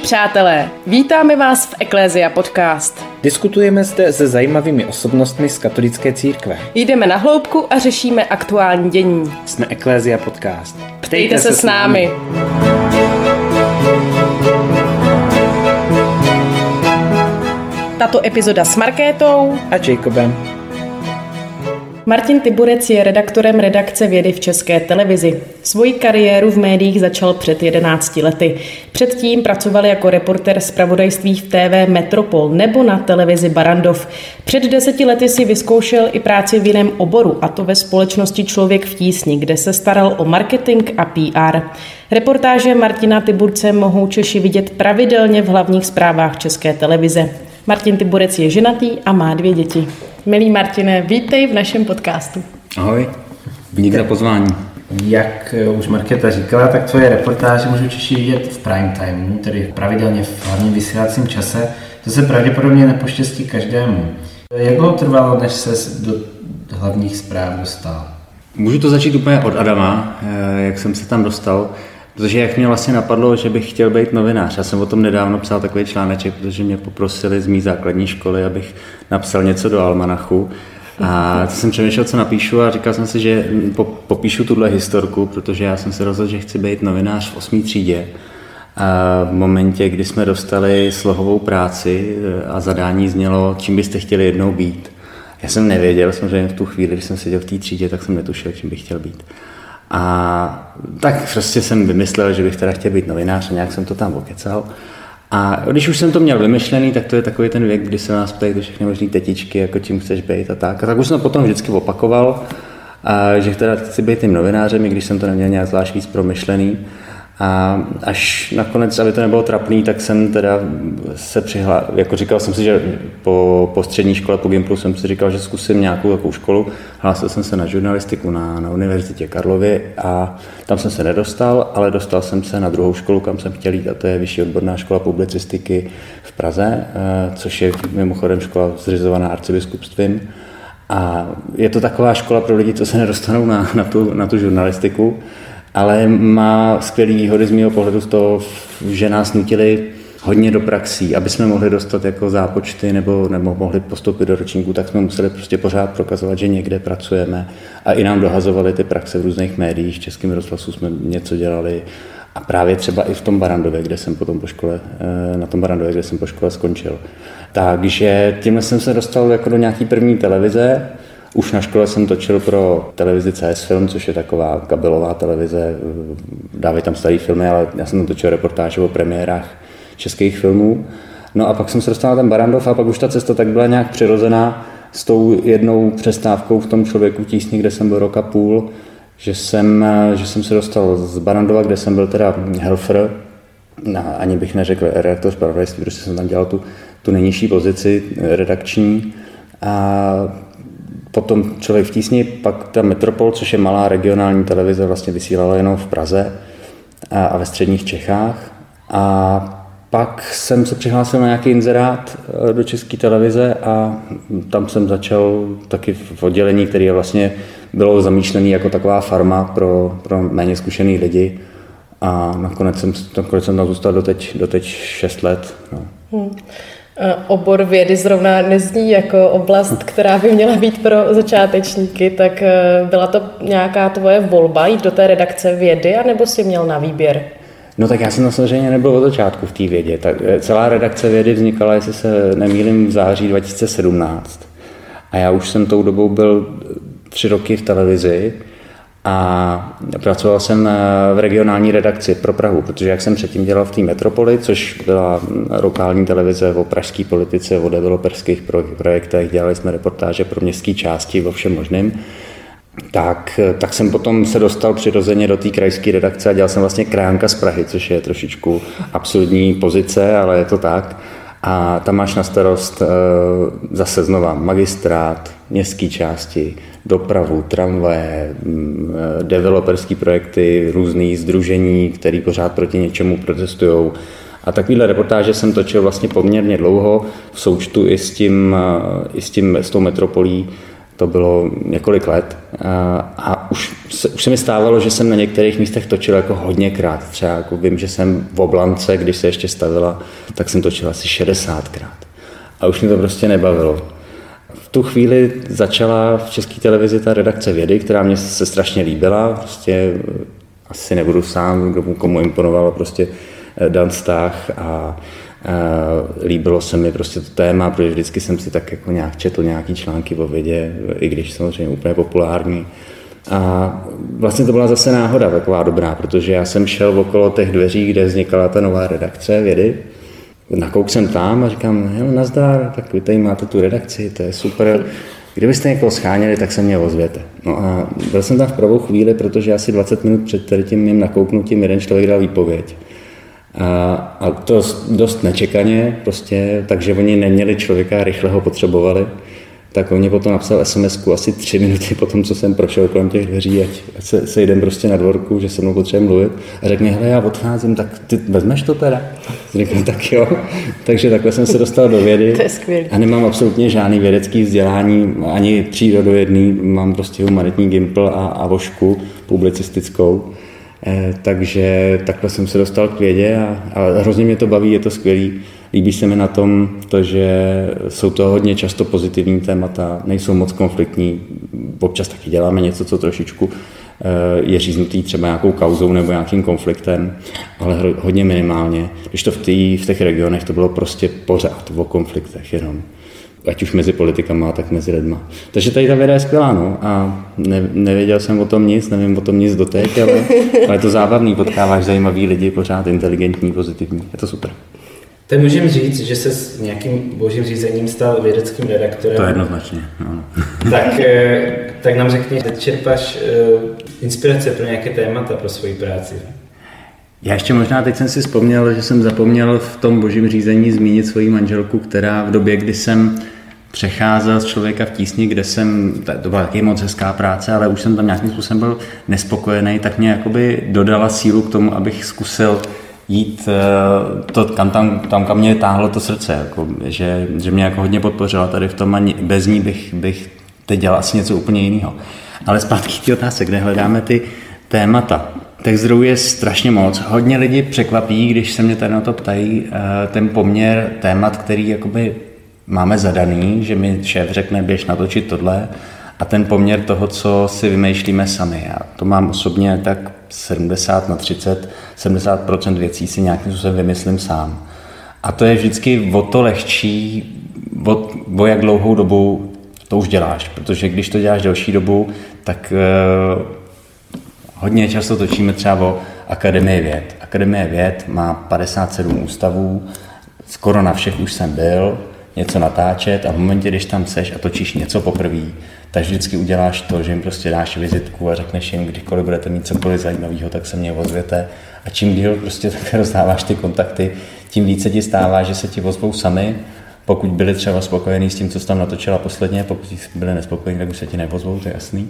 Milí přátelé, vítáme vás v Eklézia Podcast. Diskutujeme zde se zajímavými osobnostmi z katolické církve. Jdeme na hloubku a řešíme aktuální dění. Jsme Eklézia Podcast. Ptejte se s námi. Tato epizoda s Markétou A Jacobem. Martin Tiburec je redaktorem redakce vědy v České televizi. Svoji kariéru v médiích začal před 11 lety. Předtím pracoval jako reporter zpravodajství v TV Metropol nebo na televizi Barandov. Před deseti lety si vyzkoušel i práci v jiném oboru, a to ve společnosti Člověk v tísni, kde se staral o marketing a PR. Reportáže Martina Tiburce mohou Češi vidět pravidelně v hlavních zprávách České televize. Martin Tiburec je ženatý a má dvě děti. Milý Martine, vítej v našem podcastu. Ahoj, dík za pozvání. Jak eh, už Markéta říkala, tak tvoje reportáže můžu Češi vidět v prime timeu, tedy pravidelně v hlavním vysílacím čase. To se pravděpodobně nepoštěstí každému. Jak dlouho trvalo, než se do hlavních zpráv dostal? Můžu to začít úplně od Adama, eh, jak jsem se tam dostal. Protože jak mě vlastně napadlo, že bych chtěl být novinář. Já jsem o tom nedávno psal takový článeček, protože mě poprosili z mý základní školy, abych napsal něco do almanachu. A to jsem přemýšlel, co napíšu a říkal jsem si, že popíšu tuhle historku, protože já jsem se rozhodl, že chci být novinář v 8. třídě. A v momentě, kdy jsme dostali slohovou práci eh, a zadání znělo, čím byste chtěli jednou být. Já jsem nevěděl, samozřejmě v tu chvíli, když jsem seděl v té třídě, tak jsem netušil, čím bych chtěl být. A tak prostě jsem vymyslel, že bych teda chtěl být novinář a nějak jsem to tam okecal. A když už jsem to měl vymyšlený, tak to je takový ten věk, kdy se nás ptají všechny možné tetičky, jako čím chceš být a tak. A tak už jsem to potom vždycky opakoval, a že teda chci být tím novinářem, i když jsem to neměl nějak zvlášť víc promyšlený. A až nakonec, aby to nebylo trapný, tak jsem teda se přihlásil, jako říkal jsem si, že po, po střední škole, po Gimplu jsem si říkal, že zkusím nějakou takovou školu. Hlásil jsem se na žurnalistiku na, na Univerzitě Karlovy a tam jsem se nedostal, ale dostal jsem se na druhou školu, kam jsem chtěl jít a to je Vyšší odborná škola publicistiky v Praze, eh, což je mimochodem škola zřizovaná arcibiskupstvím. A je to taková škola pro lidi, co se nedostanou na, na, tu, na tu žurnalistiku ale má skvělý výhody z mého pohledu z toho, že nás nutili hodně do praxí, aby jsme mohli dostat jako zápočty nebo, nebo mohli postoupit do ročníku, tak jsme museli prostě pořád prokazovat, že někde pracujeme. A i nám dohazovali ty praxe v různých médiích, v Českém rozhlasu jsme něco dělali. A právě třeba i v tom Barandově, kde jsem potom po škole, eh, na tom Barandově, kde jsem po škole skončil. Takže tímhle jsem se dostal jako do nějaký první televize, už na škole jsem točil pro televizi CS Film, což je taková kabelová televize, dávají tam staré filmy, ale já jsem tam točil reportáže o premiérách českých filmů. No a pak jsem se dostal na ten Barandov a pak už ta cesta tak byla nějak přirozená s tou jednou přestávkou v tom člověku tísni, kde jsem byl rok a půl, že jsem, že jsem se dostal z Barandova, kde jsem byl teda helfer, ani bych neřekl redaktor zpravodajství, protože jsem tam dělal tu, tu nejnižší pozici redakční. A potom Člověk v tísni, pak ta Metropol, což je malá regionální televize, vlastně vysílala jenom v Praze a, ve středních Čechách. A pak jsem se přihlásil na nějaký inzerát eh, do České televize a tam jsem začal taky v oddělení, které vlastně bylo zamýšlené jako taková farma pro, pro méně zkušený lidi. A nakonec jsem, nakonec jsem tam zůstal doteď, doteď 6 let. No. Hmm. Eh, obor vědy zrovna nezní jako oblast, která by měla být pro začátečníky, tak eh, byla to nějaká tvoje volba jít do té redakce vědy, anebo si měl na výběr? No tak já jsem samozřejmě nebyl od začátku v té vědě. Tak eh, celá redakce vědy vznikala, jestli se nemýlím, v září 2017. A já už jsem tou dobou byl tři roky v televizi a pracoval jsem eh, v regionální redakci pro Prahu, protože jak jsem předtím dělal v té metropoli, což byla lokální televize o pražské politice, o developerských projektech, dělali jsme reportáže pro městské části o všem možným, tak, tak jsem potom se dostal přirozeně do té krajské redakce a dělal jsem vlastně krajánka z Prahy, což je trošičku absurdní pozice, ale je to tak. A tam máš na starost eh, zase znova magistrát, městské části, dopravu, tramvaje, mm, eh, developerské projekty, různý združení, které pořád proti něčemu protestují. A takovýhle reportáže jsem točil vlastně poměrně dlouho v součtu i s, tím, eh, i s, tím, s tou metropolí. To bylo několik let a se, už se mi stávalo, že jsem na některých místech točil jako hodněkrát. Třeba jako vím, že jsem v Oblance, když se ještě stavila, tak jsem točil asi 60krát. A už mi to prostě nebavilo. V tu chvíli začala v české televizi ta redakce vědy, která mě se strašně líbila. Prostě asi nebudu sám, kdo komu imponovalo prostě eh, Dan Stach a líbilo se mi prostě to téma, protože vždycky jsem si tak jako nějak četl nějaký články o vědě, i když samozřejmě úplně populární. A vlastně to byla zase náhoda taková dobrá, protože já jsem šel okolo těch dveří, kde vznikala ta nová redakce vědy. Nakouk jsem tam a říkám, hele, nazdar, tak vy tady máte tu redakci, to je super. Kdybyste někoho scháněli, tak se mě ozvěte. No a byl jsem tam v pravou chvíli, protože asi 20 minut před tím mým nakouknutím jeden člověk dal výpověď. A, a to dost nečekaně, prostě, takže oni neměli člověka, rychle ho potřebovali. Tak oni potom napsal sms asi tři minuty po tom, co jsem prošel kolem těch dveří, ať se sejdem prostě na dvorku, že se mnou potřebuje mluvit. A řekl mi, hele, já odcházím, tak ty vezmeš to teda? Řekl, tak jo. Takže takhle jsem se dostal do vědy. To je skvělý. A nemám absolutně žádný vědecký vzdělání, ani přírodovědný, mám prostě humanitní gimpl a, a vošku publicistickou. Eh, takže takhle jsem se dostal k vědě a, a hrozně mě to baví, je to skvělý. Líbí se mi na tom to, že jsou to hodně často pozitivní témata, nejsou moc konfliktní, občas taky děláme něco, co trošičku eh, je říznutý třeba nějakou kauzou nebo nějakým konfliktem, ale hodně minimálně. Když to v, tý, v těch regionech to bylo prostě pořád o konfliktech jenom ať už mezi politikama, tak mezi lidma. Takže tady ta věda je skvělá, no. A ne, nevěděl jsem o tom nic, nevím o tom nic doteď, ale, ale je to zábavný, potkáváš zajímavý lidi, pořád inteligentní, pozitivní. Je to super. Tak můžeme říct, že se s nějakým božím řízením stal vědeckým redaktorem. To je jednoznačně, ano. tak, eh, tak nám řekni, kde čerpáš eh, inspirace pro nějaké témata pro svoji práci? Já ještě možná teď jsem si vzpomněl, že jsem zapomněl v tom božím řízení zmínit svoji manželku, která v době, kdy jsem přecházel z člověka v tísni, kde jsem, to byla taky moc hezká práce, ale už jsem tam nějakým způsobem byl nespokojený, tak mě jakoby dodala sílu k tomu, abych zkusil jít eh, to, kam tam, tam, kam mě táhlo to srdce, jako, že, že mě jako hodně podpořila tady v tom a bez ní bych, bych teď dělal asi něco úplně jiného. Ale zpátky k té kde hledáme ty témata. Těch zdrojů je strašně moc. Hodně lidí překvapí, když se mě tady na to ptají, eh, ten poměr témat, který jakoby máme zadaný, že mi šéf řekne, běž natočit tohle, a ten poměr toho, co si vymýšlíme sami. Já to mám osobně tak 70 na 30, 70% věcí si nějakým způsobem vymyslím sám. A to je vždycky o to lehčí, o, o jak dlouhou dobu to už děláš, protože když to děláš delší dobu, tak uh, hodně často točíme třeba o Akademii věd. Akademie věd má 57 ústavů, skoro na všech už jsem byl, něco natáčet a v momentě, když tam seš a točíš něco poprvé, tak vždycky uděláš to, že jim prostě dáš vizitku a řekneš jim, kdykoliv budete mít cokoliv zajímavého, tak se mě ozvěte. A čím díl prostě tak rozdáváš ty kontakty, tím více ti stává, že se ti ozvou sami. Pokud byli třeba spokojení s tím, co jsi tam natočila posledně, pokud byli nespokojení, tak už se ti nepozvou, to je jasný.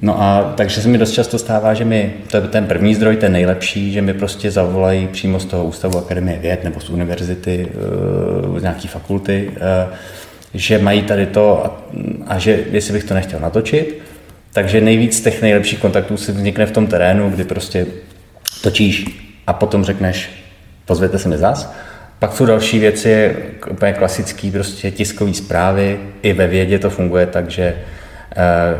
No a takže se mi dost často stává, že mi, to je ten první zdroj, ten nejlepší, že mi prostě zavolají přímo z toho ústavu Akademie věd nebo z univerzity, eh, z nějaké fakulty, eh, že mají tady to a, a že jestli bych to nechtěl natočit. Takže nejvíc těch nejlepších kontaktů si vznikne v tom terénu, kdy prostě točíš a potom řekneš, pozvěte se mi zas. Pak jsou další věci, úplně klasický, prostě tiskové zprávy. I ve vědě to funguje tak, že eh,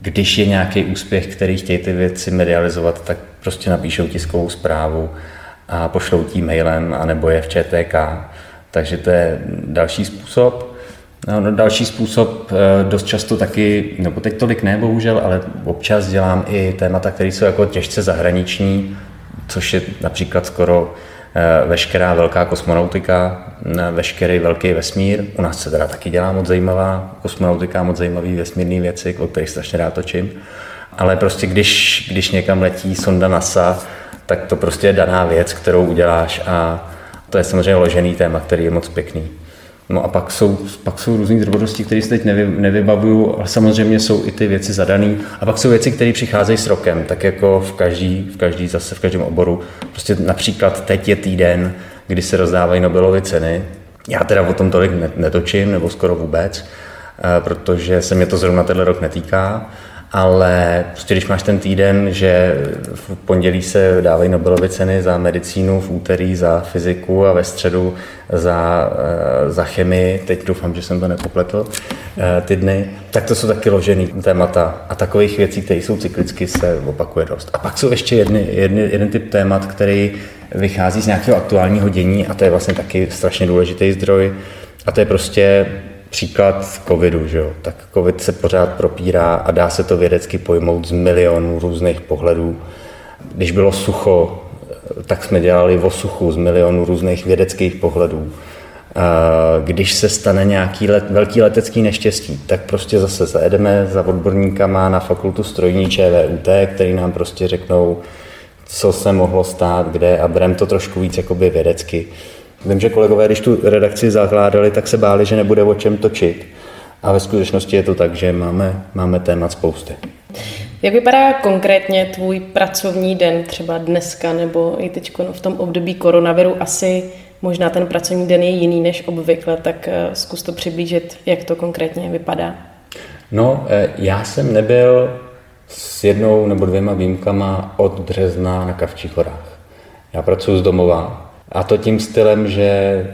když je nějaký úspěch, který chtějí ty věci medializovat, tak prostě napíšou tiskovou zprávu a pošlou tím mailem, anebo je v ČTK. Takže to je další způsob. No, no, další způsob, eh, dost často taky, nebo teď tolik ne, bohužel, ale občas dělám i témata, které jsou jako těžce zahraniční, což je například skoro veškerá velká kosmonautika, veškerý velký vesmír. U nás se teda taky dělá moc zajímavá kosmonautika, moc zajímavé vesmírné věci, o kterých strašně rád točím. Ale prostě když, když někam letí sonda NASA, tak to prostě je daná věc, kterou uděláš a to je samozřejmě ložený téma, který je moc pěkný. No a pak jsou, pak jsou různé drobnosti, které si teď nevy, nevybavuju, ale samozřejmě jsou i ty věci zadané. A pak jsou věci, které přicházejí s rokem, tak jako v každý, v každý zase v každém oboru. Prostě například teď je týden, kdy se rozdávají Nobelovy ceny. Já teda o tom tolik netočím, nebo skoro vůbec, eh, protože se mě to zrovna tenhle rok netýká, ale prostě když máš ten týden, že v pondělí se dávají Nobelovy ceny za medicínu, v úterý za fyziku a ve středu za, eh, za chemii, teď doufám, že jsem to nepopletl, eh, ty dny, tak to jsou taky ložený témata a takových věcí, které jsou cyklicky, se opakuje dost. A pak jsou ještě jedny, jedny, jeden typ témat, který vychází z nějakého aktuálního dění a to je vlastně taky strašně důležitý zdroj a to je prostě příklad covidu, že jo? tak covid se pořád propírá a dá se to vědecky pojmout z milionů různých pohledů. Když bylo sucho, tak jsme dělali o suchu z milionů různých vědeckých pohledů. Když se stane nějaký let, velký letecký neštěstí, tak prostě zase zajedeme za odborníkama na fakultu strojní ČVUT, který nám prostě řeknou, co se mohlo stát, kde a bereme to trošku víc jakoby vědecky. Vím, že kolegové, když tu redakci zakládali, tak se báli, že nebude o čem točit. A ve skutečnosti je to tak, že máme, máme témat spousty. Jak vypadá konkrétně tvůj pracovní den, třeba dneska nebo i teď v tom období koronaviru? Asi možná ten pracovní den je jiný než obvykle, tak eh, zkus to přiblížit, jak to konkrétně vypadá. No, eh, já jsem nebyl s jednou nebo dvěma výjimkama od března na Kavčích horách. Já pracuji z domova a to tím stylem, že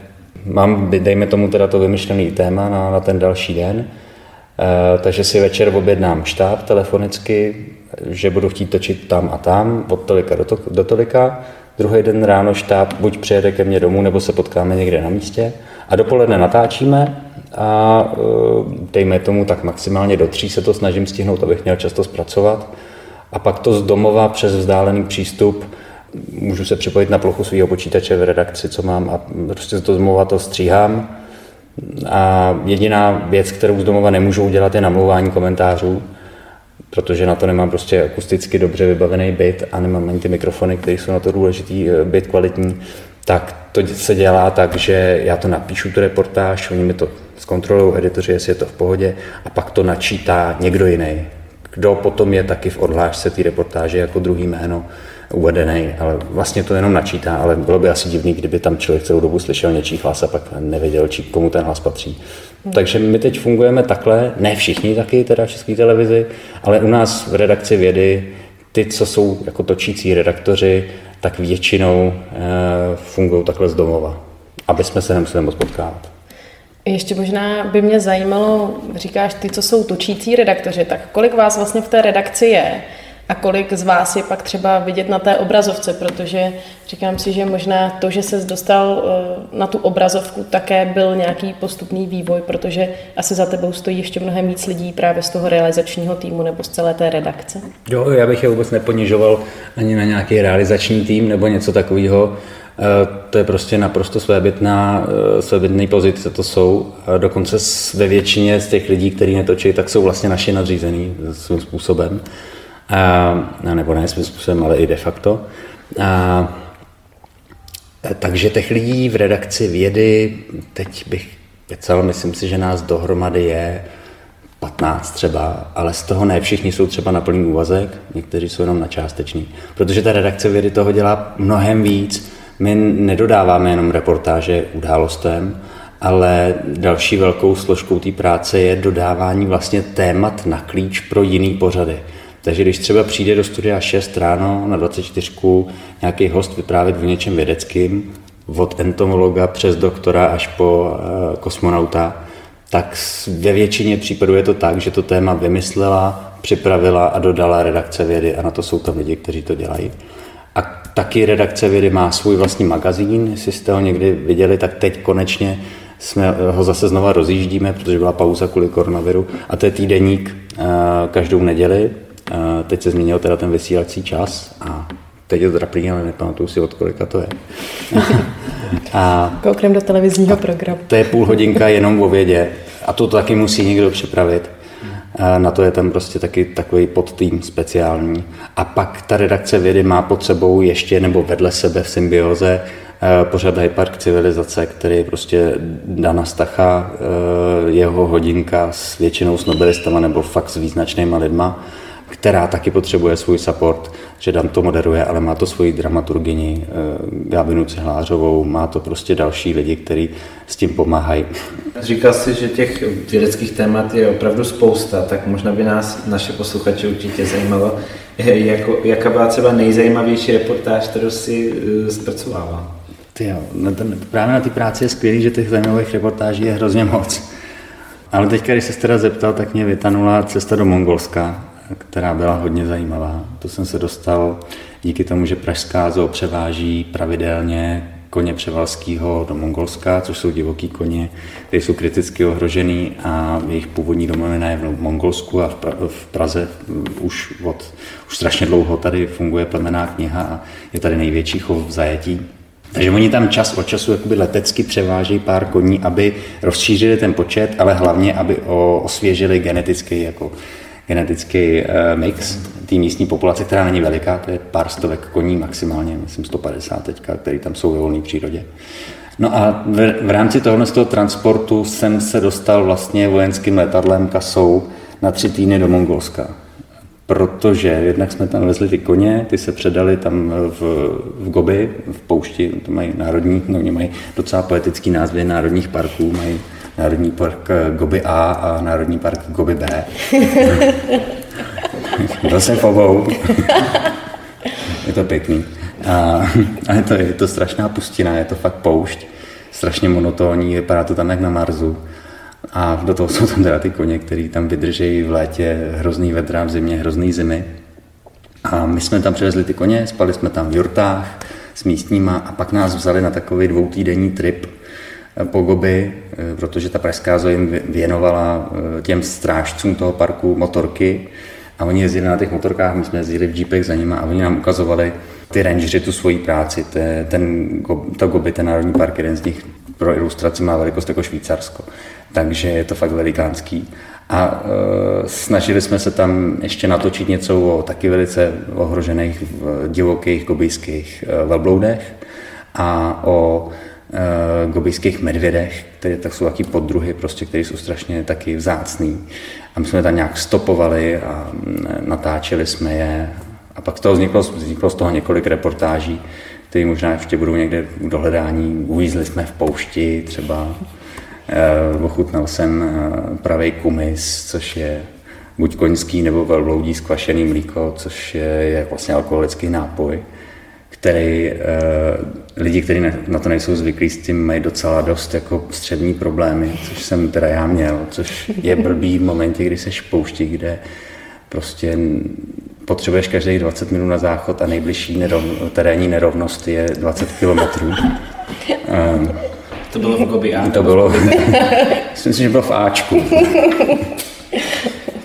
mám, dejme tomu teda to vymyšlený téma na, na ten další den, e, takže si večer objednám štáb telefonicky, že budu chtít točit tam a tam, od tolika do, to, do tolika. Druhý den ráno štáb buď přijede ke mně domů, nebo se potkáme někde na místě. A dopoledne natáčíme a e, dejme tomu tak maximálně do tří se to snažím stihnout, abych měl často zpracovat. A pak to z domova přes vzdálený přístup můžu se připojit na plochu svého počítače v redakci, co mám a prostě to z domova to stříhám. A jediná věc, kterou z domova nemůžu udělat, je namlouvání komentářů, protože na to nemám prostě akusticky dobře vybavený byt a nemám ani ty mikrofony, které jsou na to důležitý, e, byt kvalitní, tak to se dělá tak, že já to napíšu, tu reportáž, oni mi to zkontrolují, editoři, jestli je to v pohodě, a pak to načítá někdo jiný, kdo potom je taky v odhlášce té reportáže jako druhý jméno uvedený, ale vlastně to jenom načítá, ale bylo by asi divný, kdyby tam člověk celou dobu slyšel něčí hlas a pak nevěděl, či komu ten hlas patří. Hmm. Takže my teď fungujeme takhle, ne všichni taky teda v České televizi, ale u nás v redakci vědy ty, co jsou jako točící redaktoři, tak většinou e, fungují takhle z domova, aby jsme se nemuseli moc potkávat. Ještě možná by mě zajímalo, říkáš ty, co jsou točící redaktoři, tak kolik vás vlastně v té redakci je a kolik z vás je pak třeba vidět na té obrazovce, protože říkám si, že možná to, že se dostal eh, na tu obrazovku, také byl nějaký postupný vývoj, protože asi za tebou stojí ještě mnohem víc lidí právě z toho realizačního týmu nebo z celé té redakce. Jo, já bych je vůbec neponižoval ani na nějaký realizační tým nebo něco takového. Eh, to je prostě naprosto svébytná, eh, svébytný pozice, to jsou. Dokonce ve většině z těch lidí, kteří netočí, tak jsou vlastně naši nadřízený svým způsobem. A, nebo ne svým způsobem, ale i de facto. A, takže těch lidí v redakci vědy, teď bych kecal, myslím si, že nás dohromady je 15 třeba, ale z toho ne všichni jsou třeba na plný úvazek, někteří jsou jenom na částečný. Protože ta redakce vědy toho dělá mnohem víc. My nedodáváme jenom reportáže událostem, ale další velkou složkou té práce je dodávání vlastně témat na klíč pro jiný pořady. Takže když třeba přijde do studia 6 ráno na 24 nějaký host vyprávět o něčem vědeckým, od entomologa přes doktora až po uh, kosmonauta, tak ve většině případů je to tak, že to téma vymyslela, připravila a dodala redakce vědy a na to jsou tam lidi, kteří to dělají. A taky redakce vědy má svůj vlastní magazín, jestli jste ho někdy viděli, tak teď konečně jsme ho zase znova rozjíždíme, protože byla pauza kvůli koronaviru a to je týdeník uh, každou neděli, Teď se změnil teda ten vysílací čas a teď je zdraplý, ale nepamatuju si od kolika to je. a Kouknem do televizního programu. To je půl hodinka jenom o vědě a to taky musí někdo připravit. Na to je tam prostě taky takový podtým speciální. A pak ta redakce vědy má pod sebou ještě nebo vedle sebe v symbioze eh, pořád Park civilizace, který je prostě Dana Stacha, eh, jeho hodinka s většinou s nobelistama nebo fakt s význačnýma lidma která taky potřebuje svůj support, že Dan to moderuje, ale má to svoji dramaturgini, eh, Gábinu Cihlářovou, má to prostě další lidi, kteří s tím pomáhají. Říkal jsi, že těch vědeckých témat je opravdu spousta, tak možná by nás naše posluchače určitě zajímalo, jako, jaká byla třeba nejzajímavější reportáž, kterou si zpracovával. Ty jo, no ten, právě na té práci je skvělý, že těch zajímavých reportáží je hrozně moc. Ale teď, když se teda zeptal, tak mě vytanula cesta do Mongolska, která byla hodně zajímavá. To jsem se dostal díky tomu, že Pražská zoo převáží pravidelně koně převalského do Mongolska, což jsou divoký koně, které jsou kriticky ohrožený a jejich původní domovina je v Mongolsku a v Praze už od už strašně dlouho tady funguje plemená kniha a je tady největší chov v zajetí. Takže oni tam čas od času jakoby letecky převážejí pár koní, aby rozšířili ten počet, ale hlavně, aby osvěžili genetický, jako, genetický uh, mix té místní populace, která není veliká, to je pár stovek koní maximálně, myslím 150 teďka, který tam jsou ve volné přírodě. No a v, v rámci tohoto z toho transportu jsem se dostal vlastně vojenským letadlem kasou na tři týdny do Mongolska protože jednak jsme tam vezli ty koně, ty se předali tam v, v Gobi, v poušti, to mají národní, no oni mají docela poetický názvy národních parků, mají Národní park Gobi A a Národní park Gobi B. Byl jsem v obou. je to pěkný. A, a je, to, je to strašná pustina, je to fakt poušť, strašně monotónní, vypadá to tam jak na Marsu. A do toho jsou tam teda ty koně, který tam vydržejí v létě hrozný vedra, v zimě hrozný zimy. A my jsme tam přivezli ty koně, spali jsme tam v jurtách s místníma a pak nás vzali na takový dvoutýdenní trip eh, po Gobi, eh, protože ta pražská zoo jim věnovala eh, těm strážcům toho parku motorky a oni jezdili na těch motorkách, my jsme jezdili v jeepech za nimi a oni nám ukazovali ty rangeři tu svoji práci. Ten, to Gobi, ten národní park, jeden z nich pro ilustraci má velikost jako Švýcarsko takže je to fakt velikánský. A e, snažili jsme se tam ještě natočit něco o taky velice ohrožených divokých gobijských e, velbloudech a o gobijských medvědech, které tak jsou taky poddruhy, prostě, které jsou strašně taky vzácný. A my jsme tam nějak stopovali a natáčeli jsme je. A pak z toho vzniklo, vzniklo z toho několik reportáží, které možná ještě budou někde v dohledání. Uvízli jsme v poušti třeba Eh, ochutnal jsem eh, pravý kumis, což je buď koňský nebo velbloudí skvašený mlíko, což je, je vlastně alkoholický nápoj, který eh, lidi, kteří na to nejsou zvyklí, s tím mají docela dost jako střední problémy, což jsem teda já měl, což je blbý v momentě, kdy se pouští, kde prostě potřebuješ každých 20 minut na záchod a nejbližší nerov, terénní nerovnost je 20 kilometrů. To bylo v Gobi A. To bylo, myslím si, že bylo v Ačku.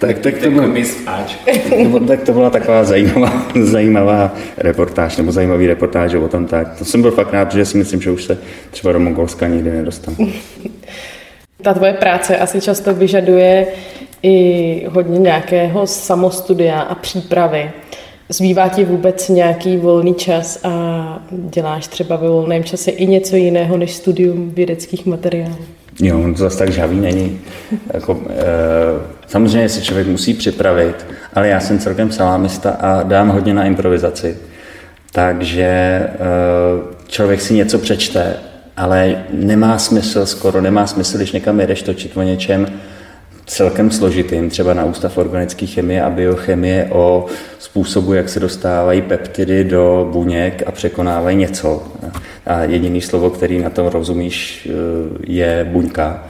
Tak, tak to bylo, tak to byla taková zajímavá, zajímavá reportáž, nebo zajímavý reportáž o tom tak. To jsem byl fakt rád, že si myslím, že už se třeba do Mongolska nikdy nedostanu. Ta tvoje práce asi často vyžaduje i hodně nějakého samostudia a přípravy. Zbývá ti vůbec nějaký volný čas a děláš třeba ve volném čase i něco jiného než studium vědeckých materiálů? Jo, to zase tak žavý není. Jako, e, samozřejmě si člověk musí připravit, ale já jsem celkem salámista a dám hodně na improvizaci. Takže e, člověk si něco přečte, ale nemá smysl skoro, nemá smysl, když někam jedeš točit o něčem, celkem složitým, třeba na Ústav organické chemie a biochemie o způsobu, jak se dostávají peptidy do buněk a překonávají něco. A jediný slovo, který na tom rozumíš, je buňka.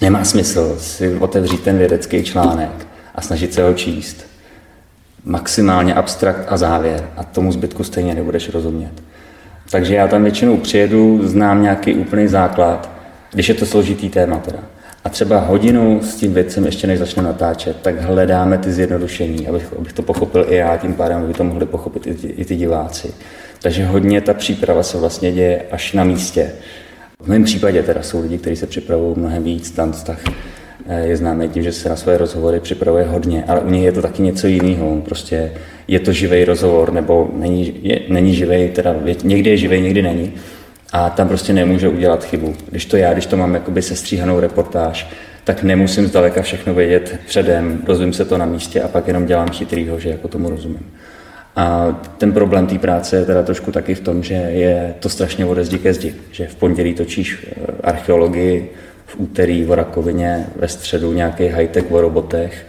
Nemá smysl si otevřít ten vědecký článek a snažit se ho číst. Maximálně abstrakt a závěr a tomu zbytku stejně nebudeš rozumět. Takže já tam většinou přijedu, znám nějaký úplný základ, když je to složitý téma teda a třeba hodinu s tím věcem ještě než začne natáčet, tak hledáme ty zjednodušení, abych, abych to pochopil i já, tím pádem aby to mohli pochopit i, i ty diváci. Takže hodně ta příprava se vlastně děje až na místě. V mém případě teda jsou lidi, kteří se připravují mnohem víc, tam vztah eh, je známý tím, že se na své rozhovory připravuje hodně, ale u něj je to taky něco jiného. Prostě je to živý rozhovor, nebo není, není živý, teda někdy je živý, někdy není a tam prostě nemůže udělat chybu. Když to já, když to mám jakoby sestříhanou reportáž, tak nemusím zdaleka všechno vědět předem, dozvím se to na místě a pak jenom dělám chytrýho, že jako tomu rozumím. A ten problém té práce je teda trošku taky v tom, že je to strašně ode zdi ke zdi. Že v pondělí točíš eh, archeologii, v úterý o rakovině, ve středu nějaký high-tech o robotech,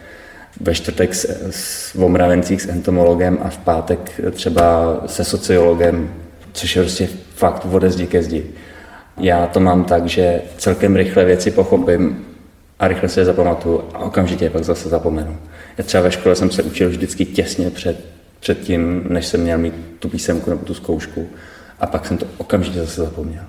ve čtvrtek s, s omravencích s entomologem a v pátek třeba se sociologem, což je prostě fakt ode zdi ke zdi. Já to mám tak, že celkem rychle věci pochopím a rychle se je zapamatuju a okamžitě je pak zase zapomenu. Já třeba ve škole jsem se učil vždycky těsně před, před tím, než jsem měl mít tu písemku nebo tu zkoušku a pak jsem to okamžitě zase zapomněl.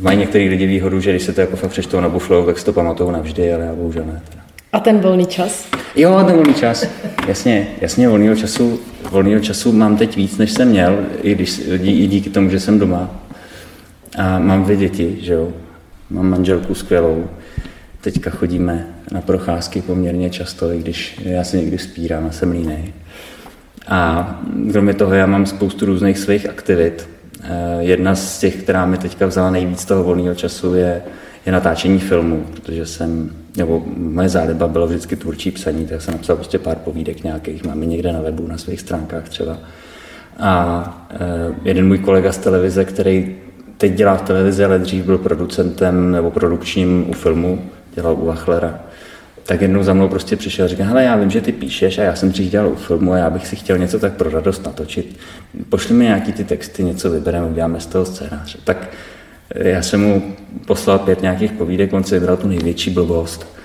Mají některý lidi výhodu, že když se to jako fakt přečtou na buflou, tak si to pamatují navždy, ale já bohužel ne. Teda. A ten volný čas? Jo, ten volný čas. Jasně, jasně, volného času, volného času mám teď víc, než jsem měl, i, když, i díky tomu, že jsem doma. A mám dvě děti, že jo. Mám manželku skvělou. Teďka chodíme na procházky poměrně často, i když já se někdy spírám a jsem línej. A kromě toho já mám spoustu různých svých aktivit. Eh, jedna z těch, která mi teďka vzala nejvíc toho volného času, je, je natáčení filmu, protože jsem, nebo moje záliba bylo vždycky tvůrčí psaní, tak jsem napsal prostě pár povídek nějakých, máme někde na webu, na svých stránkách třeba. A eh, jeden můj kolega z televize, který teď dělá v televizi, ale dřív byl producentem nebo produkčním u filmu, dělal u Wachlera, tak jednou za mnou prostě přišel a říkal, hele, já vím, že ty píšeš a já jsem dřív dělal u filmu a já bych si chtěl něco tak pro radost natočit. Pošli mi nějaký ty texty, něco vybereme, uděláme z toho scénáře. Tak já jsem mu poslal pět nějakých povídek, on si vybral tu největší blbost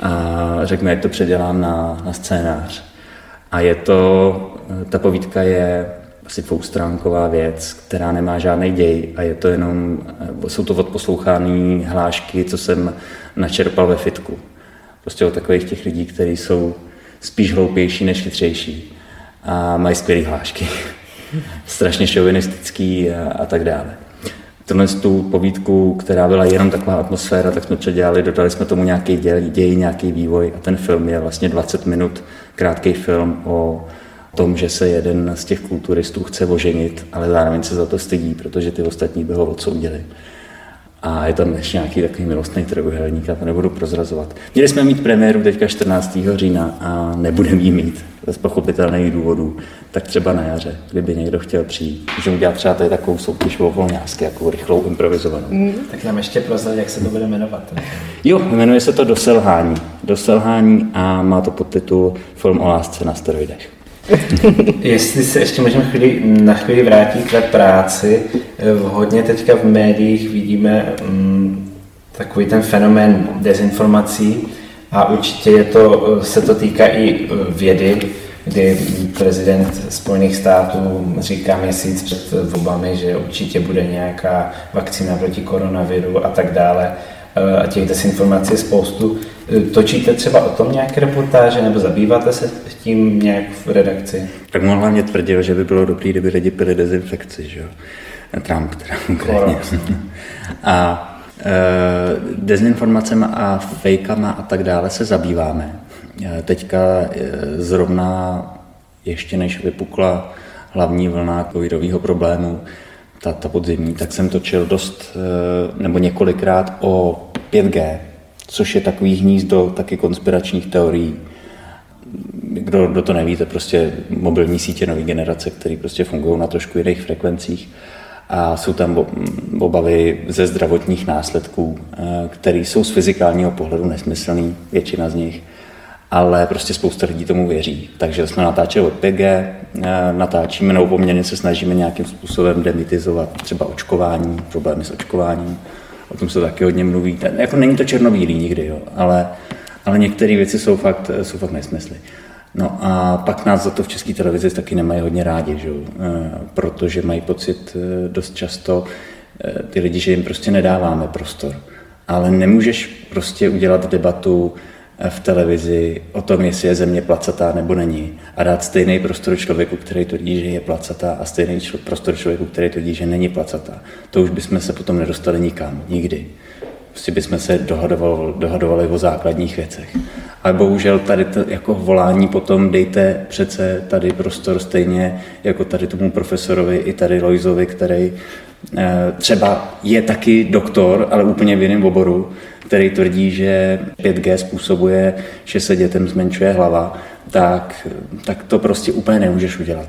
a řekl mi, jak to předělám na, na scénář. A je to, ta povídka je asi dvoustránková věc, která nemá žádný děj a je to jenom, jsou to odposlouchané hlášky, co jsem načerpal ve fitku. Prostě od takových těch lidí, kteří jsou spíš hloupější než chytřejší a mají skvělé hlášky. Strašně šovinistický a, a tak dále. Tohle tu povídku, která byla jenom taková atmosféra, tak jsme předělali, dodali jsme tomu nějaký děj, děj, nějaký vývoj a ten film je vlastně 20 minut krátký film o tom, že se jeden z těch kulturistů chce oženit, ale zároveň se za to stydí, protože ty ostatní by ho odsoudili. A je tam ještě nějaký takový milostný trojuhelník, a to nebudu prozrazovat. Měli jsme mít premiéru teďka 14. října a nebudeme ji mít z pochopitelných důvodů, tak třeba na jaře, kdyby někdo chtěl přijít. Můžeme udělat třeba tady takovou soutěž o volňásky, jako rychlou improvizovanou. Mm. Tak nám ještě prozrať, jak se to bude jmenovat. Jo, jmenuje se to Doselhání. Doselhání a má to podtitul Film o lásce na steroidech. Jestli se ještě můžeme chvíli, na chvíli vrátit k té práci, hodně teďka v médiích vidíme mm, takový ten fenomén dezinformací a určitě je to, se to týká i vědy, kdy prezident Spojených států říká měsíc před volbami, že určitě bude nějaká vakcína proti koronaviru a tak dále a těch desinformací je spoustu. Točíte třeba o tom nějaké reportáže nebo zabýváte se tím nějak v redakci? Tak on hlavně tvrdil, že by bylo dobré, kdyby lidi pili dezinfekci, že jo? Trump teda konkrétně. A e, dezinformacemi a fejkama a tak dále se zabýváme. Teďka zrovna ještě než vypukla hlavní vlna covidového problému, ta, ta podzimní, tak jsem točil dost, nebo několikrát o 5G, což je takový hnízdo taky konspiračních teorií. Kdo, kdo to neví, to prostě mobilní sítě nové generace, které prostě fungují na trošku jiných frekvencích a jsou tam obavy ze zdravotních následků, eh, které jsou z fyzikálního pohledu nesmyslný, většina z nich, ale prostě spousta lidí tomu věří. Takže jsme natáčeli od 5G, eh, natáčíme nebo poměrně se snažíme nějakým způsobem demitizovat třeba očkování, problémy s očkováním, o tom se taky hodně mluví. Jako není to černobílý nikdy, jo, ale, ale některé věci jsou fakt, jsou fakt nesmysly. No a pak nás za to v české televizi taky nemají hodně rádi, že? Eh, protože mají pocit eh, dost často eh, ty lidi, že jim prostě nedáváme prostor. Ale nemůžeš prostě udělat debatu v televizi o tom, jestli je země placatá nebo není a dát stejný prostor člověku, který tvrdí, že je placatá a stejný prostor člověku, který tvrdí, že není placatá. To už bychom se potom nedostali nikam, nikdy. Prostě bychom se dohadovali, dohadovali o základních věcech. Ale bohužel tady to jako volání potom dejte přece tady prostor stejně jako tady tomu profesorovi i tady Lojzovi, který třeba je taky doktor, ale úplně v jiném oboru, který tvrdí, že 5G způsobuje, že se dětem zmenšuje hlava, tak, tak to prostě úplně nemůžeš udělat.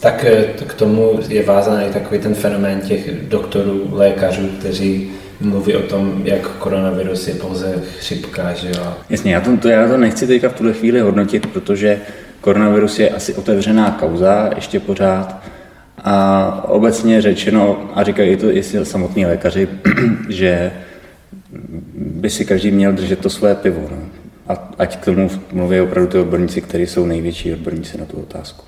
Tak eh, k tomu je vázaný takový ten fenomén těch doktorů, lékařů, kteří mluví o tom, jak koronavirus je pouze chřipka, že jo? Jasně, já to, to, já to nechci teďka v tuhle chvíli hodnotit, protože koronavirus je asi otevřená kauza ještě pořád a obecně řečeno, a říkají to i samotní lékaři, že by si každý měl držet to své pivo. No. A ať k tomu mluví opravdu ty odborníci, kteří jsou největší odborníci na tu otázku.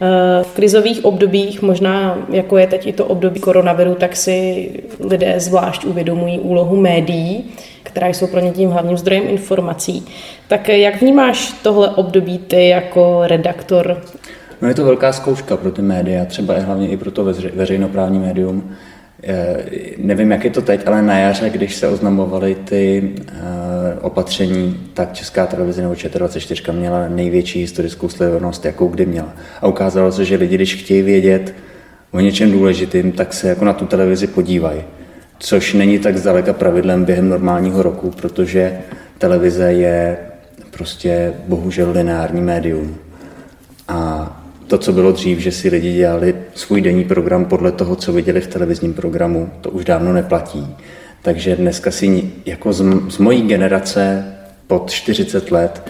Eh, v krizových obdobích, možná jako je teď i to období koronaviru, tak si lidé zvlášť uvědomují úlohu médií, která jsou pro ně tím hlavním zdrojem informací. Tak jak vnímáš tohle období ty jako redaktor? No je to velká zkouška pro ty média, třeba i hlavně i pro to veřejnoprávní médium, Eh, nevím, jak je to teď, ale na jaře, když se oznamovaly ty eh, opatření, tak Česká televize nebo ČT24 měla největší historickou sledovanost, jakou kdy měla. A ukázalo se, že lidi, když chtějí vědět o něčem důležitým, tak se jako na tu televizi podívají. Což není tak zdaleka pravidlem během normálního roku, protože televize je prostě bohužel lineární médium. A to, co bylo dřív, že si lidi dělali svůj denní program podle toho, co viděli v televizním programu, to už dávno neplatí. Takže dneska si jako z, z mojí generace pod 40 let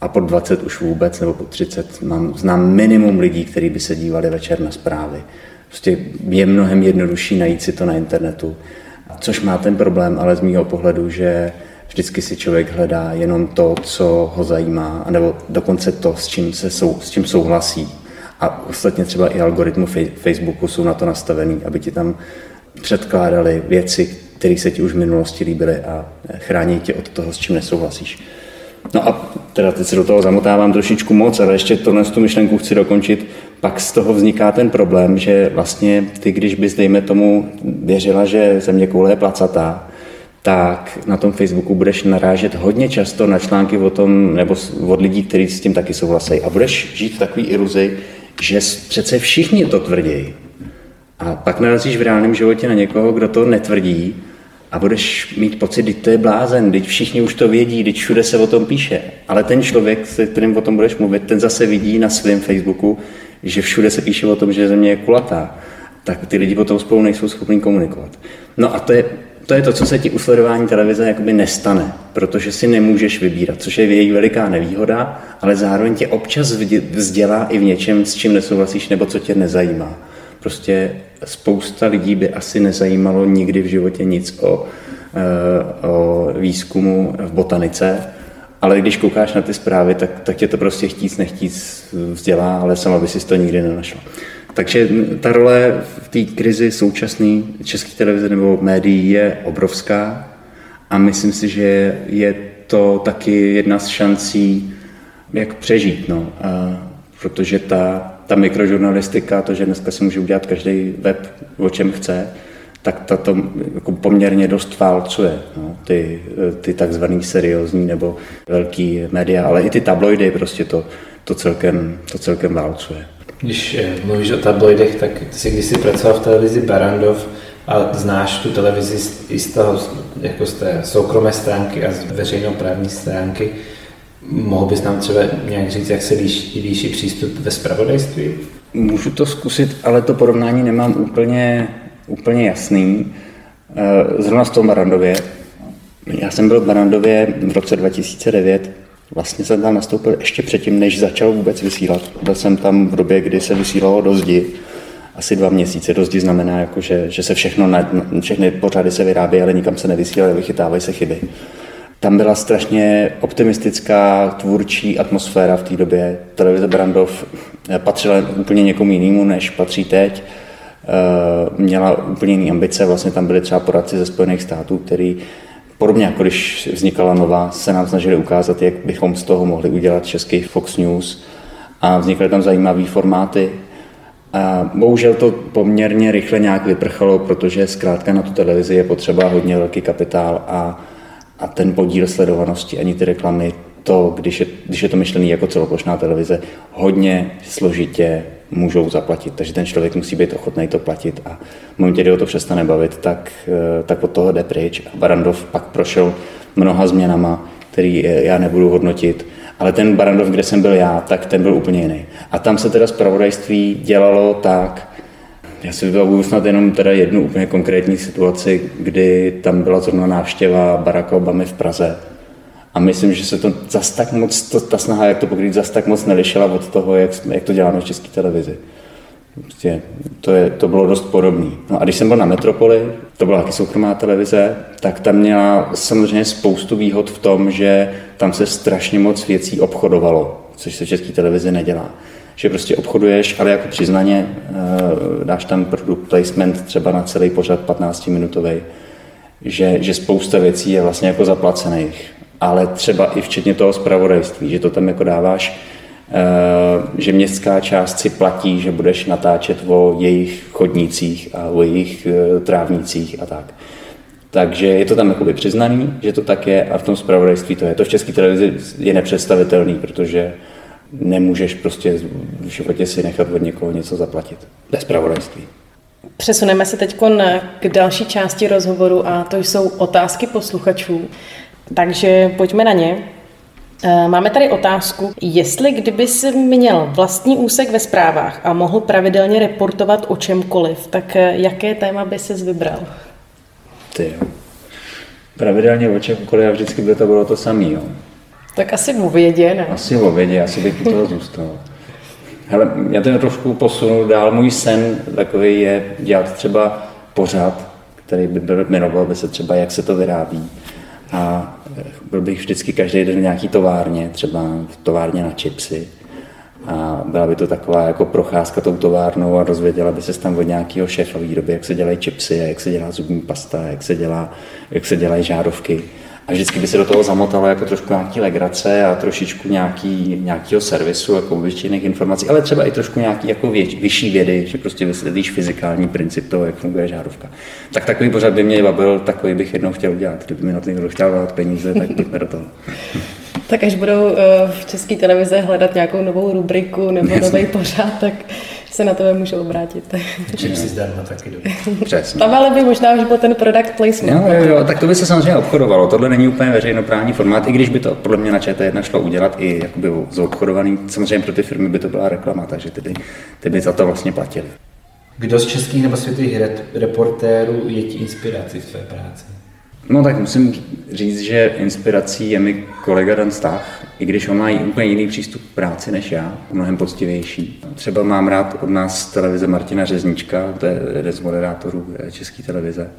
a pod 20 už vůbec, nebo pod 30, mám, znám minimum lidí, kteří by se dívali večer na zprávy. Prostě je mnohem jednodušší najít si to na internetu, což má ten problém, ale z mýho pohledu, že vždycky si člověk hledá jenom to, co ho zajímá, nebo dokonce to, s čím, se sou, s čím souhlasí. A ostatně třeba i algoritmy Facebooku jsou na to nastavený, aby ti tam předkládali věci, které se ti už v minulosti líbily a chrání tě od toho, s čím nesouhlasíš. No a teda teď se do toho zamotávám trošičku moc, ale ještě tohle tu myšlenku chci dokončit. Pak z toho vzniká ten problém, že vlastně ty, když bys, dejme tomu, věřila, že země koule je placatá, tak na tom Facebooku budeš narážet hodně často na články o tom, nebo od lidí, kteří s tím taky souhlasí. A budeš žít v takové iluzi, že přece všichni to tvrdí. A pak narazíš v reálném životě na někoho, kdo to netvrdí a budeš mít pocit, že to je blázen, teď všichni už to vědí, teď všude se o tom píše. Ale ten člověk, se kterým o tom budeš mluvit, ten zase vidí na svém Facebooku, že všude se píše o tom, že země je kulatá. Tak ty lidi potom spolu nejsou schopni komunikovat. No a to je to je to, co se ti u sledování televize jakoby nestane, protože si nemůžeš vybírat, což je její veliká nevýhoda, ale zároveň tě občas vzdělá i v něčem, s čím nesouhlasíš nebo co tě nezajímá. Prostě spousta lidí by asi nezajímalo nikdy v životě nic o, eh, o výzkumu v botanice, ale když koukáš na ty zprávy, tak, tak tě to prostě chtíc nechtíc vzdělá, ale sama by si to nikdy nenašla. Takže ta role v té krizi současné české televize nebo médií je obrovská a myslím si, že je to taky jedna z šancí, jak přežít. No. A protože ta, ta mikrožurnalistika, to, že dneska si může udělat každý web, o čem chce, tak ta to jako poměrně dost válcuje. No. Ty, ty takzvaný seriózní nebo velký média, ale i ty tabloidy prostě to, to, celkem, to celkem válcuje. Když eh, mluvíš o tabloidech, tak ty jsi kdysi pracoval v televizi Barandov a znáš tu televizi i z, toho, jako z té soukromé stránky a z veřejnoprávní stránky. Mohl bys nám třeba nějak říct, jak se líší, líší přístup ve spravodajství? Můžu to zkusit, ale to porovnání nemám úplně, úplně jasný. Eh, zrovna v tom Barandově. Já jsem byl v Barandově v roce 2009 Vlastně jsem tam nastoupil ještě předtím, než začal vůbec vysílat. Byl jsem tam v době, kdy se vysílalo do zdi, asi dva měsíce. Do zdi znamená, jako, že, že se všechno, na, všechny pořady se vyrábí, ale nikam se nevysílají, vychytávají se chyby. Tam byla strašně optimistická, tvůrčí atmosféra v té době. Televize Brandov patřila úplně někomu jinému, než patří teď. Eh, měla úplně jiné ambice, vlastně tam byly třeba poradci ze Spojených států, který Podobně jako když vznikala nová, se nám snažili ukázat, jak bychom z toho mohli udělat český Fox News a vznikly tam zajímavé formáty. A bohužel to poměrně rychle nějak vyprchalo, protože zkrátka na tu televizi je potřeba hodně velký kapitál a, a ten podíl sledovanosti, ani ty reklamy, to, když je, když je to myšlený jako celoplošná televize, hodně složitě můžou zaplatit. Takže ten člověk musí být ochotný to platit a v momentě, kdy ho to přestane bavit, tak, eh, tak od toho jde pryč. A Barandov pak prošel mnoha změnama, který já nebudu hodnotit, ale ten Barandov, kde jsem byl já, tak ten byl úplně jiný. A tam se teda zpravodajství dělalo tak, já si vybavuju snad jenom teda jednu úplně konkrétní situaci, kdy tam byla zrovna návštěva Baracka Obamy v Praze. A myslím, že se to zas tak moc, to, ta snaha, jak to pokrýt, zas tak moc nelišila od toho, jak, jak to děláme v české televizi. Prostě to, je, to bylo dost podobné. No a když jsem byl na Metropoli, to byla taky soukromá televize, tak tam měla samozřejmě spoustu výhod v tom, že tam se strašně moc věcí obchodovalo, což se v české televizi nedělá. Že prostě obchoduješ, ale jako přiznaně eh, dáš tam product placement třeba na celý pořad 15-minutový, že, že spousta věcí je vlastně jako zaplacených, ale třeba i včetně toho zpravodajství, že to tam jako dáváš Eh, že městská část si platí, že budeš natáčet o jejich chodnících a o jejich eh, trávnicích a tak. Takže je to tam jakoby přiznaný, že to tak je a v tom zpravodajství to je. To v české televizi je nepředstavitelný, protože nemůžeš prostě v životě si nechat od někoho něco zaplatit. Bez zpravodajství. Přesuneme se teď k další části rozhovoru a to jsou otázky posluchačů. Takže pojďme na ně. Eh, máme tady otázku, jestli kdyby si měl vlastní úsek ve zprávách a mohl pravidelně reportovat o čemkoliv, tak eh, jaké téma by ses vybral? Ty jo. Pravidelně o čemkoliv a vždycky by to bylo to samé, jo. Tak asi o vědě, ne? Asi o vědě, asi bych u toho zůstal. Hele, já to trošku posunu dál. Můj sen takový je dělat třeba pořad, který by byl, jmenoval by se třeba Jak se to vyrábí a byl bych vždycky každý den v nějaký továrně, třeba v továrně na čipsy. A byla by to taková jako procházka tou továrnou a rozvěděla by se tam od nějakého šéfa výroby, jak se dělají čipsy, jak se dělá zubní pasta, jak se, dělá, jak se dělají žárovky. A vždycky by se do toho zamotalo jako trošku nějaký legrace a trošičku nějaký, nějakého servisu, jako obyčejných informací, ale třeba i trošku nějaký jako věč, vyšší vědy, že prostě vysvětlíš fyzikální princip toho, jak funguje žárovka. Tak takový pořád by mě bavil, takový bych jednou chtěl udělat. Kdyby mi na to někdo chtěl dát peníze, tak pojďme do toho. Tak až budou eh, v české televize hledat nějakou novou rubriku nebo nový pořád, tak se na tebe můžou obrátit. Čím si zdarma taky dobrý. Přesně. Tam ale by možná už byl ten product placement. Jo, jo, jo, tak to by se samozřejmě obchodovalo. Tohle není úplně veřejnoprávní formát, i když by to podle mě na ČT1 šlo udělat i jakoby obchodovaný. Samozřejmě pro ty firmy by to byla reklama, takže ty by, ty by za to vlastně platili. Kdo z českých nebo světových reportérů je ti inspirací v své práci? No tak musím říct, že inspirací je mi kolega Dan Stach, i když on má úplně jiný přístup k práci než já, mnohem poctivější. Třeba mám rád od nás televize Martina Řeznička, to je jeden z moderátorů České televize.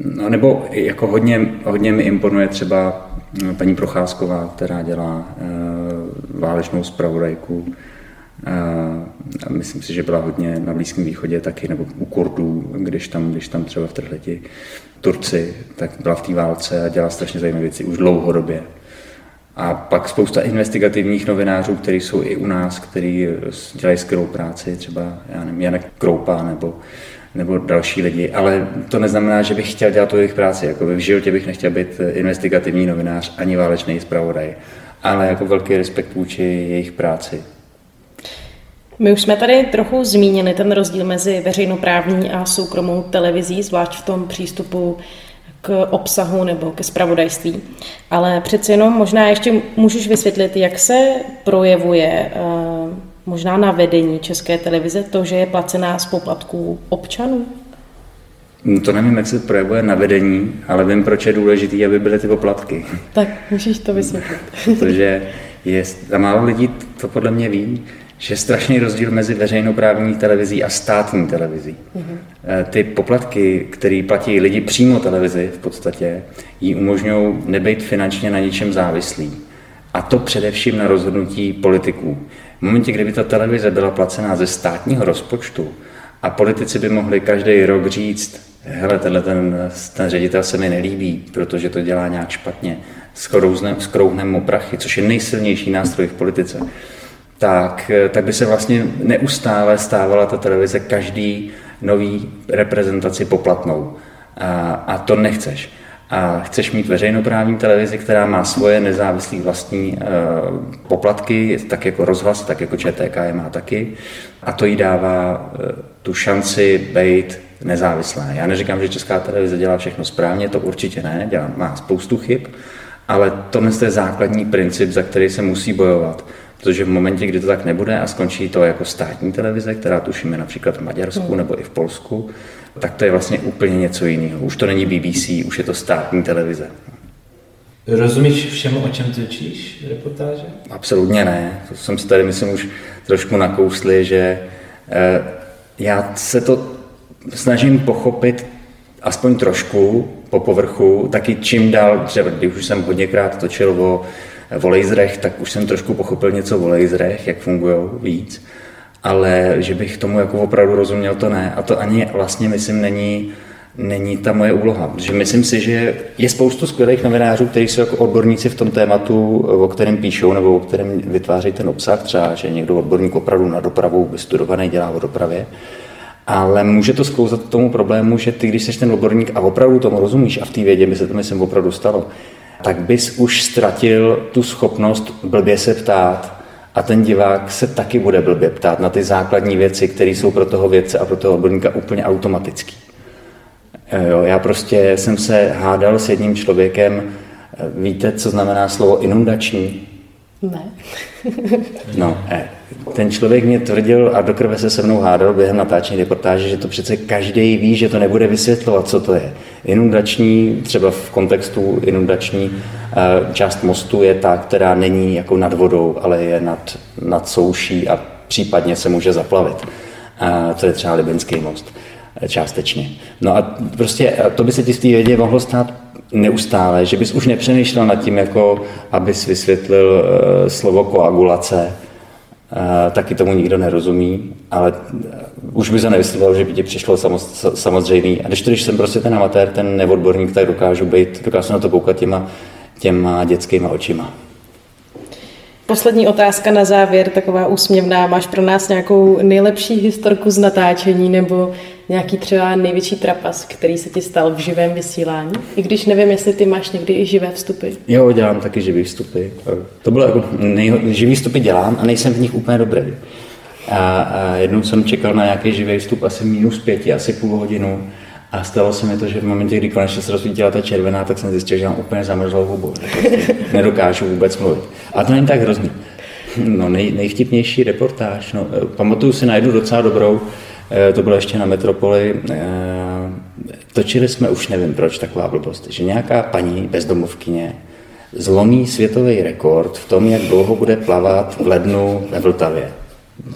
No, nebo jako hodně, hodně mi imponuje třeba paní Procházková, která dělá e, válečnou zpravodajku. E, a myslím si, že byla hodně na Blízkém východě taky, nebo u Kurdů, když tam, když tam třeba vtrhli ti Turci, tak byla v té válce a dělala strašně zajímavé věci už dlouhodobě. A pak spousta investigativních novinářů, kteří jsou i u nás, kteří dělají skvělou práci, třeba já nevím, Janek Kroupa nebo, nebo další lidi, ale to neznamená, že bych chtěl dělat tu jejich práci. Jako v životě bych nechtěl být investigativní novinář ani válečný zpravodaj, ale jako velký respekt vůči jejich práci. My už jsme tady trochu zmínili ten rozdíl mezi veřejnoprávní a soukromou televizí, zvlášť v tom přístupu k obsahu nebo ke spravodajství. Ale přeci jenom možná ještě můžeš vysvětlit, jak se projevuje eh, možná na vedení České televize to, že je placená z poplatků občanů? No to nevím, jak se projevuje na vedení, ale vím, proč je důležité, aby byly ty poplatky. Tak můžeš to vysvětlit. Protože je, a málo lidí to podle mě ví, že je strašný rozdíl mezi veřejnoprávní televizí a státní televizí. Mm-hmm. Ty poplatky, které platí lidi přímo televizi v podstatě, jí umožňují nebejt finančně na ničem závislý. A to především na rozhodnutí politiků. V momentě, kdyby ta televize byla placená ze státního rozpočtu a politici by mohli každý rok říct, hele, tenhle ten, ten ředitel se mi nelíbí, protože to dělá nějak špatně, skrouhnem mu prachy, což je nejsilnější nástroj v politice, tak, eh, tak by se vlastně neustále stávala ta televize každý nový reprezentaci poplatnou. A, a to nechceš. a chceš mít veřejnoprávní televizi, která má svoje nezávislé vlastní e, poplatky, tak jako rozhlas, tak jako ČTK je má taky, a to jí dává e, tu šanci být nezávislá. Já neříkám, že Česká televize dělá všechno správně, to určitě ne, dělá, má spoustu chyb, ale tohle je základní princip, za který se musí bojovat. Protože v momentě, kdy to tak nebude a skončí to jako státní televize, která tušíme například v Maďarsku hmm. nebo i v Polsku, tak to je vlastně úplně něco jiného. Už to není BBC, už je to státní televize. Rozumíš všemu, o čem točíš reportáže? Absolutně ne. To jsem si tady, myslím, už trošku nakousli, že eh, já se to snažím pochopit aspoň trošku po povrchu, taky čím dál, třeba když už jsem hodněkrát točil o, o laserech, tak už jsem trošku pochopil něco o laserech, jak fungují víc, ale že bych tomu jako opravdu rozuměl, to ne. A to ani vlastně, myslím, není, není ta moje úloha. Protože myslím si, že je spoustu skvělých novinářů, kteří jsou jako odborníci v tom tématu, o kterém píšou nebo o kterém vytváří ten obsah, třeba, že někdo odborník opravdu na dopravu, vystudovaný, dělá o dopravě. Ale může to sklouzat k tomu problému, že ty, když jsi ten odborník a opravdu tomu rozumíš a v té vědě by se to myslím opravdu stalo, tak bys už ztratil tu schopnost blbě se ptát a ten divák se taky bude blbě ptát na ty základní věci, které jsou pro toho vědce a pro toho odborníka úplně automatický. Eh, jo, já prostě jsem se hádal s jedním člověkem, eh, víte, co znamená slovo inundační? Ne. no, eh, ten člověk mě tvrdil a do krve se se mnou hádal během natáčení reportáže, že to přece každý ví, že to nebude vysvětlovat, co to je. Inundační, třeba v kontextu inundační část mostu je ta, která není jako nad vodou, ale je nad, nad souší a případně se může zaplavit. A to je třeba Libenský most částečně. No a prostě to by se ti v té vědě mohlo stát neustále, že bys už nepřemýšlel nad tím, jako abys vysvětlil slovo koagulace, taky tomu nikdo nerozumí, ale uh, už by se nevysvětlil, že by ti přišlo samozřejmé. A když to, když jsem prostě ten amatér, ten neodborník, tak dokážu být, dokážu na to koukat těma, těma dětskýma očima. Poslední otázka na závěr, taková úsměvná. Máš pro nás nějakou nejlepší historku z natáčení nebo nějaký třeba největší trapas, který se ti stal v živém vysílání? I když nevím, jestli ty máš někdy i živé vstupy. Jo, dělám taky živý vstupy. To bylo jako nejho, živý vstupy dělám a nejsem v nich úplně dobrý. A, a jednou jsem čekal na nějaký živý vstup asi minus pěti, asi půl hodinu. A stalo se mi to, že v momentě, kdy konečně se rozsvítila ta červená, tak jsem zjistil, že mám úplně zamrzlou hubu. Prostě nedokážu vůbec mluvit. A to není tak hrozný. No, nej, nejvtipnější reportáž. No, pamatuju si na jednu docela dobrou, Eh, to bylo ještě na Metropoli. Eh, točili jsme, už nevím proč, taková blbost, že nějaká paní bezdomovkyně zlomí světový rekord v tom, jak dlouho bude plavat v lednu ve Vltavě.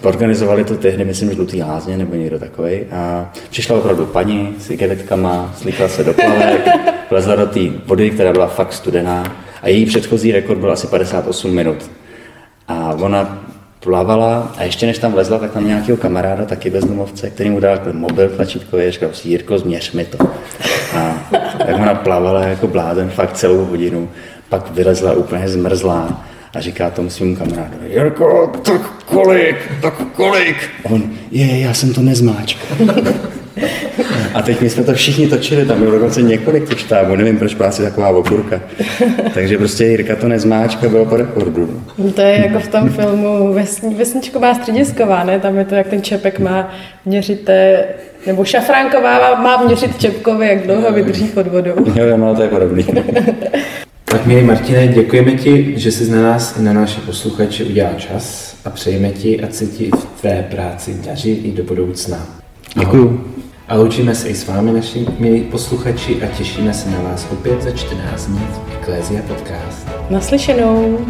Organizovali to tehdy, myslím, žlutý lázně nebo někdo takový. A přišla opravdu paní s igenetkama, slíkla se do plavek, vlezla do té vody, která byla fakt studená. A její předchozí rekord byl asi 58 minut. A ona plavala a ještě než tam vlezla, tak tam nějakého kamaráda, taky bezdomovce, který mu dal mobil tlačítkový a říkal Jirko, změř mi to. A tak ona plavala jako blázen fakt celou hodinu, pak vylezla úplně zmrzlá a říká tomu svým kamarádovi, Jirko, tak kolik, tak kolik? On, je, já jsem to nezmáčkal. A teď my jsme to všichni točili, tam bylo dokonce několik těch štábů, nevím, proč byla asi taková okurka. Takže prostě Jirka to nezmáčka, bylo po rekordu. No to je jako v tom filmu Vesni, Vesničková středisková, ne? Tam je to, jak ten Čepek má měřit té, nebo Šafránková má měřit Čepkovi, jak dlouho vydrží pod vodou. Jo, no, to je podobný. Tak milý Martine, děkujeme ti, že jsi na nás i na naše posluchače udělal čas a přejeme ti, ať se ti v tvé práci daří i do budoucna. Děkuju. A loučíme se i s vámi, naši milí posluchači, a těšíme se na vás opět za 14 dní v Ecclesia Podcast. Naslyšenou.